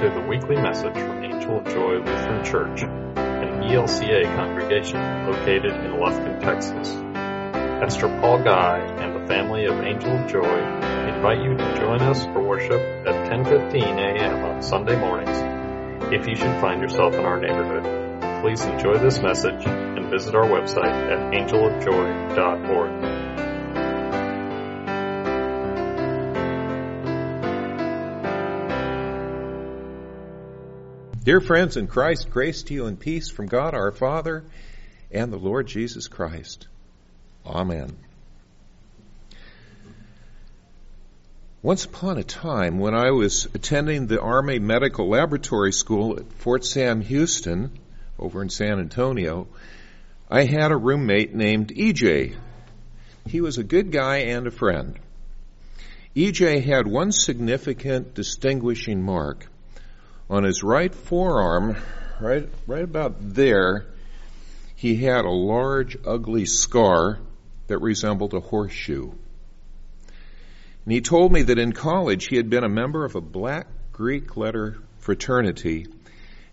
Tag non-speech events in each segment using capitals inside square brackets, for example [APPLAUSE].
to the weekly message from Angel of Joy Lutheran Church, an ELCA congregation located in Lufkin, Texas. Pastor Paul Guy and the family of Angel of Joy invite you to join us for worship at 10:15 a.m. on Sunday mornings. If you should find yourself in our neighborhood, please enjoy this message and visit our website at angelofjoy.org. Dear friends in Christ, grace to you and peace from God our Father and the Lord Jesus Christ. Amen. Once upon a time, when I was attending the Army Medical Laboratory School at Fort Sam Houston over in San Antonio, I had a roommate named EJ. He was a good guy and a friend. EJ had one significant distinguishing mark on his right forearm, right, right about there, he had a large, ugly scar that resembled a horseshoe. And he told me that in college he had been a member of a black Greek letter fraternity,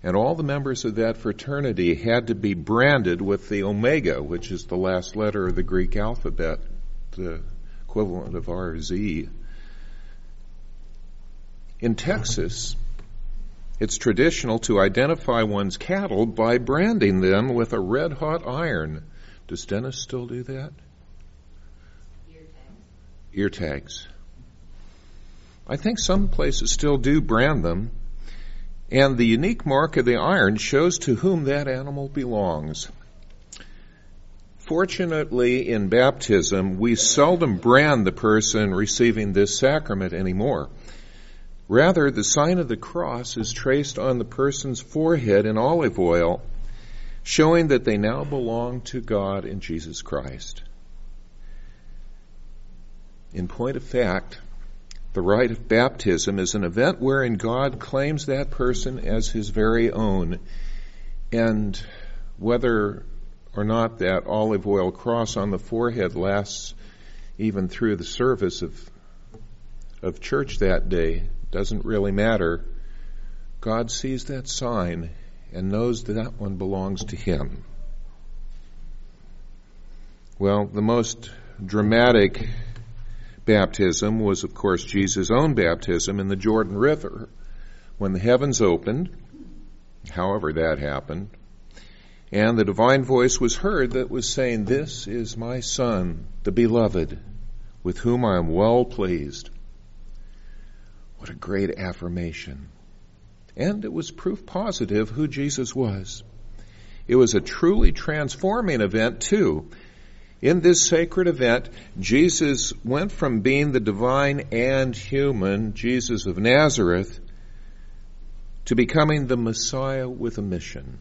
and all the members of that fraternity had to be branded with the omega, which is the last letter of the Greek alphabet, the equivalent of RZ. In Texas, it's traditional to identify one's cattle by branding them with a red hot iron. Does Dennis still do that? Ear tags. Ear tags. I think some places still do brand them. And the unique mark of the iron shows to whom that animal belongs. Fortunately, in baptism, we seldom brand the person receiving this sacrament anymore. Rather, the sign of the cross is traced on the person's forehead in olive oil, showing that they now belong to God in Jesus Christ. In point of fact, the rite of baptism is an event wherein God claims that person as his very own. And whether or not that olive oil cross on the forehead lasts even through the service of, of church that day doesn't really matter. God sees that sign and knows that that one belongs to Him. Well, the most dramatic baptism was, of course, Jesus' own baptism in the Jordan River. When the heavens opened, however that happened, and the divine voice was heard that was saying, This is my Son, the beloved, with whom I am well pleased. What a great affirmation. And it was proof positive who Jesus was. It was a truly transforming event too. In this sacred event, Jesus went from being the divine and human Jesus of Nazareth to becoming the Messiah with a mission.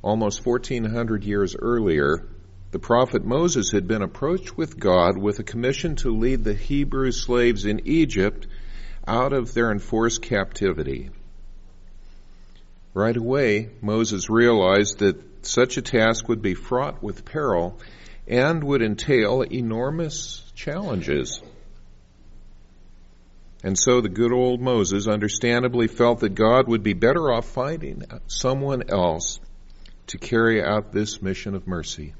Almost 1400 years earlier, the prophet Moses had been approached with God with a commission to lead the Hebrew slaves in Egypt out of their enforced captivity. Right away, Moses realized that such a task would be fraught with peril and would entail enormous challenges. And so the good old Moses understandably felt that God would be better off finding someone else to carry out this mission of mercy.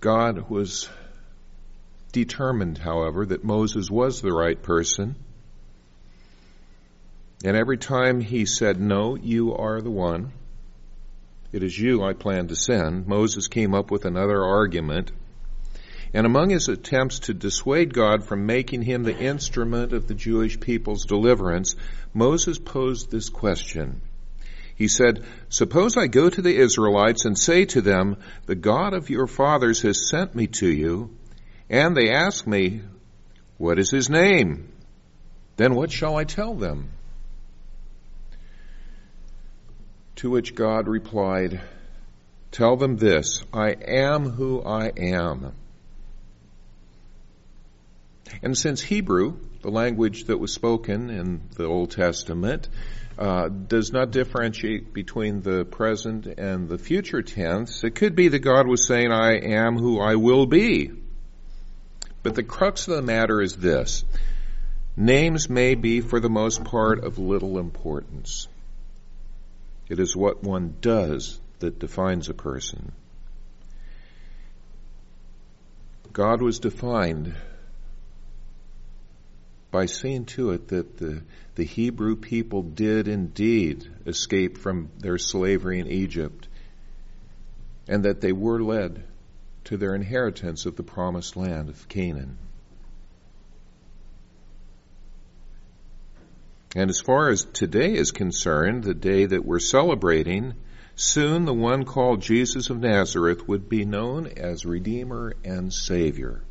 God was determined, however, that Moses was the right person. And every time he said, No, you are the one, it is you I plan to send, Moses came up with another argument. And among his attempts to dissuade God from making him the instrument of the Jewish people's deliverance, Moses posed this question he said, Suppose I go to the Israelites and say to them, The God of your fathers has sent me to you, and they ask me, What is his name? Then what shall I tell them? To which God replied, Tell them this, I am who I am. And since Hebrew, the language that was spoken in the Old Testament, Uh, does not differentiate between the present and the future tense. It could be that God was saying, I am who I will be. But the crux of the matter is this. Names may be, for the most part, of little importance. It is what one does that defines a person. God was defined by seeing to it that the, the Hebrew people did indeed escape from their slavery in Egypt and that they were led to their inheritance of the promised land of Canaan. And as far as today is concerned, the day that we're celebrating, soon the one called Jesus of Nazareth would be known as Redeemer and Savior.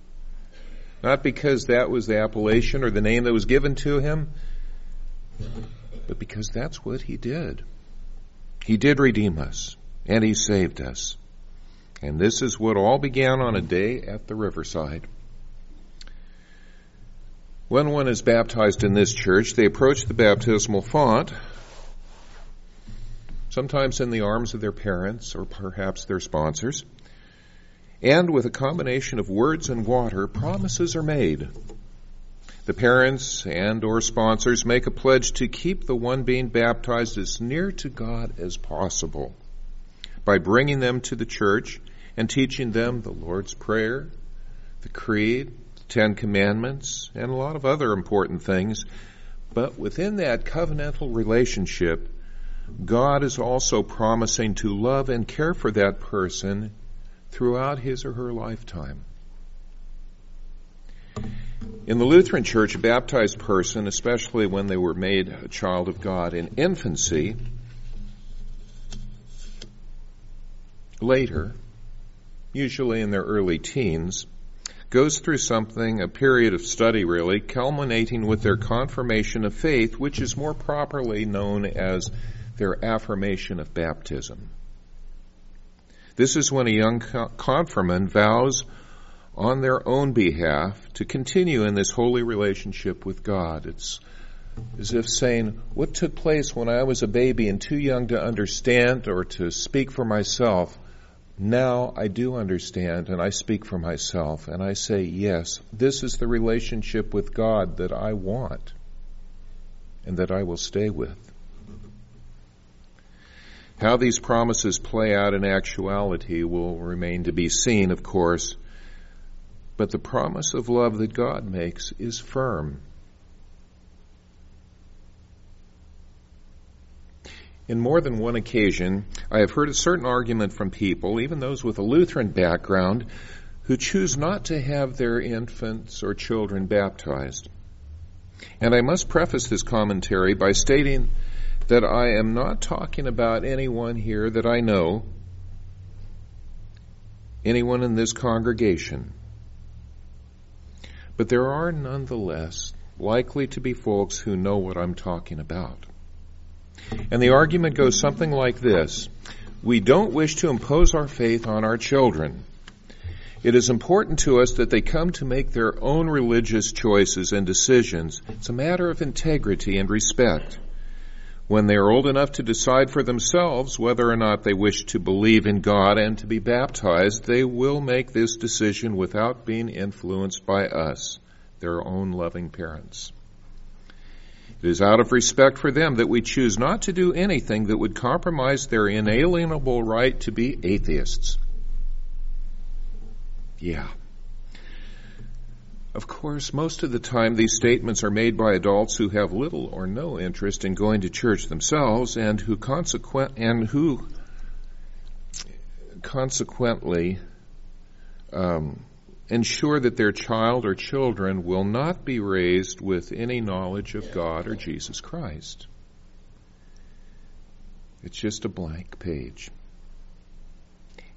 Not because that was the appellation or the name that was given to him, but because that's what he did. He did redeem us, and he saved us. And this is what all began on a day at the riverside. When one is baptized in this church, they approach the baptismal font, sometimes in the arms of their parents or perhaps their sponsors. And with a combination of words and water, promises are made. The parents and or sponsors make a pledge to keep the one being baptized as near to God as possible by bringing them to the church and teaching them the Lord's Prayer, the Creed, the Ten Commandments, and a lot of other important things. But within that covenantal relationship, God is also promising to love and care for that person throughout his or her lifetime. In the Lutheran Church, a baptized person, especially when they were made a child of God in infancy, later, usually in their early teens, goes through something, a period of study really, culminating with their confirmation of faith, which is more properly known as their affirmation of baptism. This is when a young confirmand vows on their own behalf to continue in this holy relationship with God. It's as if saying, What took place when I was a baby and too young to understand or to speak for myself? Now I do understand and I speak for myself and I say, Yes, this is the relationship with God that I want and that I will stay with. How these promises play out in actuality will remain to be seen, of course, but the promise of love that God makes is firm. In more than one occasion, I have heard a certain argument from people, even those with a Lutheran background, who choose not to have their infants or children baptized. And I must preface this commentary by stating that I am not talking about anyone here that I know, anyone in this congregation. But there are nonetheless likely to be folks who know what I'm talking about. And the argument goes something like this. We don't wish to impose our faith on our children. It is important to us that they come to make their own religious choices and decisions. It's a matter of integrity and respect. When they are old enough to decide for themselves whether or not they wish to believe in God and to be baptized, they will make this decision without being influenced by us, their own loving parents. It is out of respect for them that we choose not to do anything that would compromise their inalienable right to be atheists. Yeah. Of course, most of the time these statements are made by adults who have little or no interest in going to church themselves and who consequent and who consequently um, ensure that their child or children will not be raised with any knowledge of God or Jesus Christ. It's just a blank page.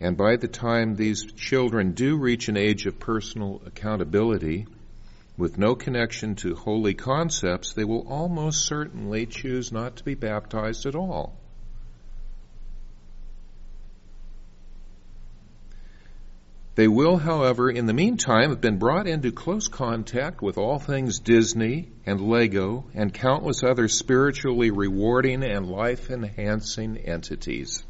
And by the time these children do reach an age of personal accountability, with no connection to holy concepts, they will almost certainly choose not to be baptized at all. They will, however, in the meantime have been brought into close contact with all things Disney and Lego and countless other spiritually rewarding and life enhancing entities.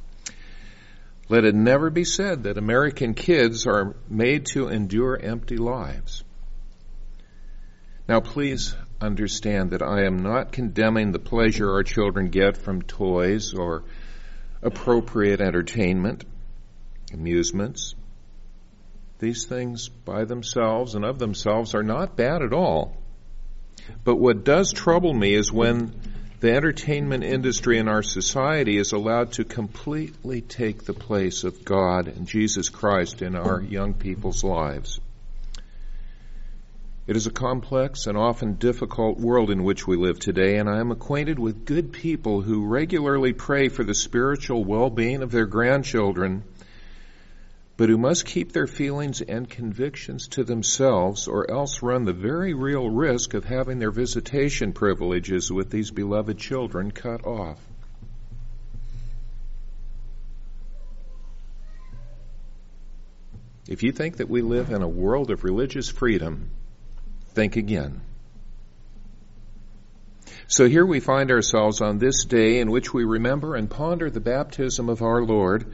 Let it never be said that American kids are made to endure empty lives. Now, please understand that I am not condemning the pleasure our children get from toys or appropriate entertainment, amusements. These things by themselves and of themselves are not bad at all. But what does trouble me is when the entertainment industry in our society is allowed to completely take the place of God and Jesus Christ in our young people's lives. It is a complex and often difficult world in which we live today, and I am acquainted with good people who regularly pray for the spiritual well-being of their grandchildren, but who must keep their feelings and convictions to themselves or else run the very real risk of having their visitation privileges with these beloved children cut off. If you think that we live in a world of religious freedom, think again. So here we find ourselves on this day in which we remember and ponder the baptism of our Lord.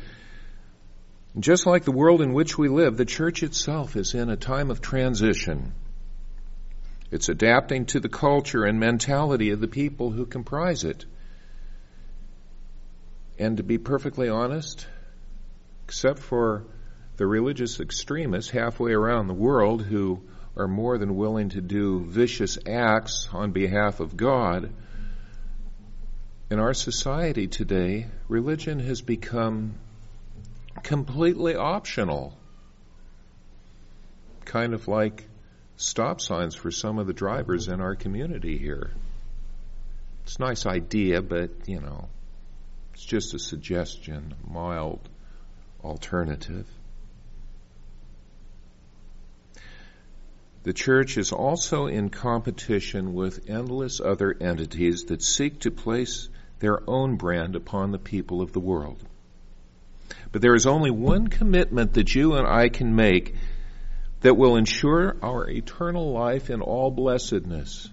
Just like the world in which we live, the church itself is in a time of transition. It's adapting to the culture and mentality of the people who comprise it. And to be perfectly honest, except for the religious extremists halfway around the world who are more than willing to do vicious acts on behalf of God. In our society today, religion has become completely optional. Kind of like stop signs for some of the drivers in our community here. It's a nice idea, but, you know, it's just a suggestion, mild alternative. The church is also in competition with endless other entities that seek to place their own brand upon the people of the world. But there is only one commitment that you and I can make that will ensure our eternal life in all blessedness.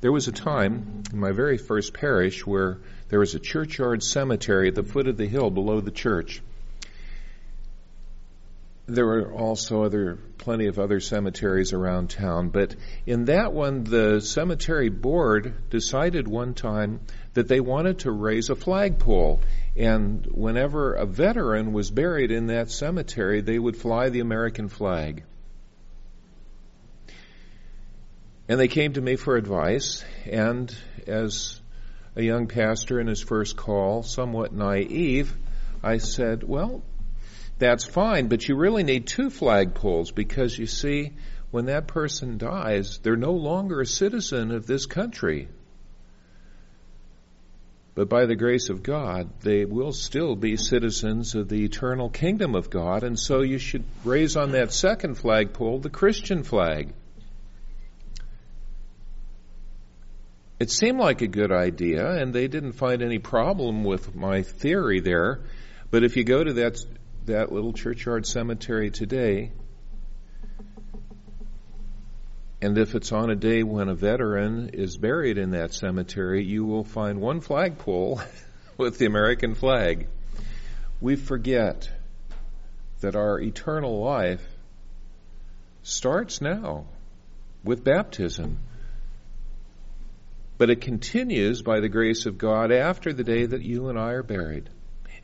There was a time in my very first parish where there was a churchyard cemetery at the foot of the hill below the church there were also other plenty of other cemeteries around town, but in that one, the cemetery board decided one time that they wanted to raise a flagpole, and whenever a veteran was buried in that cemetery, they would fly the American flag. And they came to me for advice, and as a young pastor in his first call, somewhat naive, I said, well, that's fine, but you really need two flagpoles because you see, when that person dies, they're no longer a citizen of this country. But by the grace of God, they will still be citizens of the eternal kingdom of God, and so you should raise on that second flagpole the Christian flag. It seemed like a good idea, and they didn't find any problem with my theory there. But if you go to that that little churchyard cemetery today, and if it's on a day when a veteran is buried in that cemetery, you will find one flagpole [LAUGHS] with the American flag. We forget that our eternal life starts now with baptism. But it continues by the grace of God after the day that you and I are buried.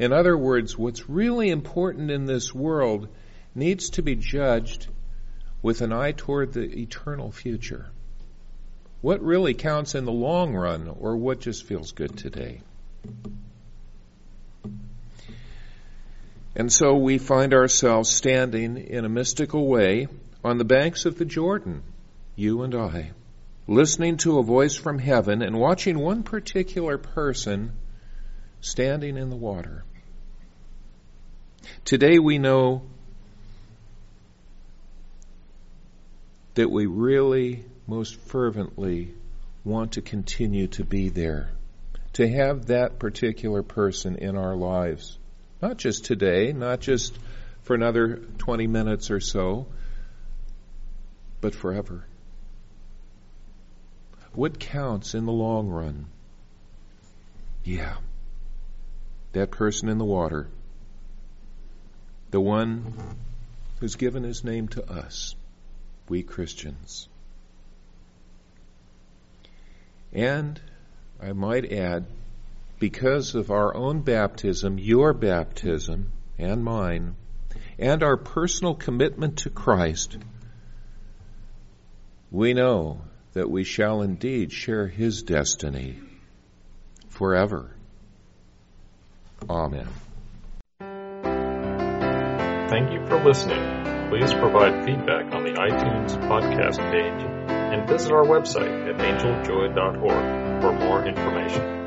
In other words, what's really important in this world needs to be judged with an eye toward the eternal future. What really counts in the long run, or what just feels good today? And so we find ourselves standing in a mystical way on the banks of the Jordan, you and I, listening to a voice from heaven and watching one particular person standing in the water. Today we know that we really most fervently want to continue to be there, to have that particular person in our lives. Not just today, not just for another 20 minutes or so, but forever. What counts in the long run? Yeah, that person in the water the one who's given his name to us, we Christians. And I might add, because of our own baptism, your baptism, and mine, and our personal commitment to Christ, we know that we shall indeed share his destiny forever. Amen. Thank you for listening. Please provide feedback on the iTunes podcast page and visit our website at angeljoy.org for more information.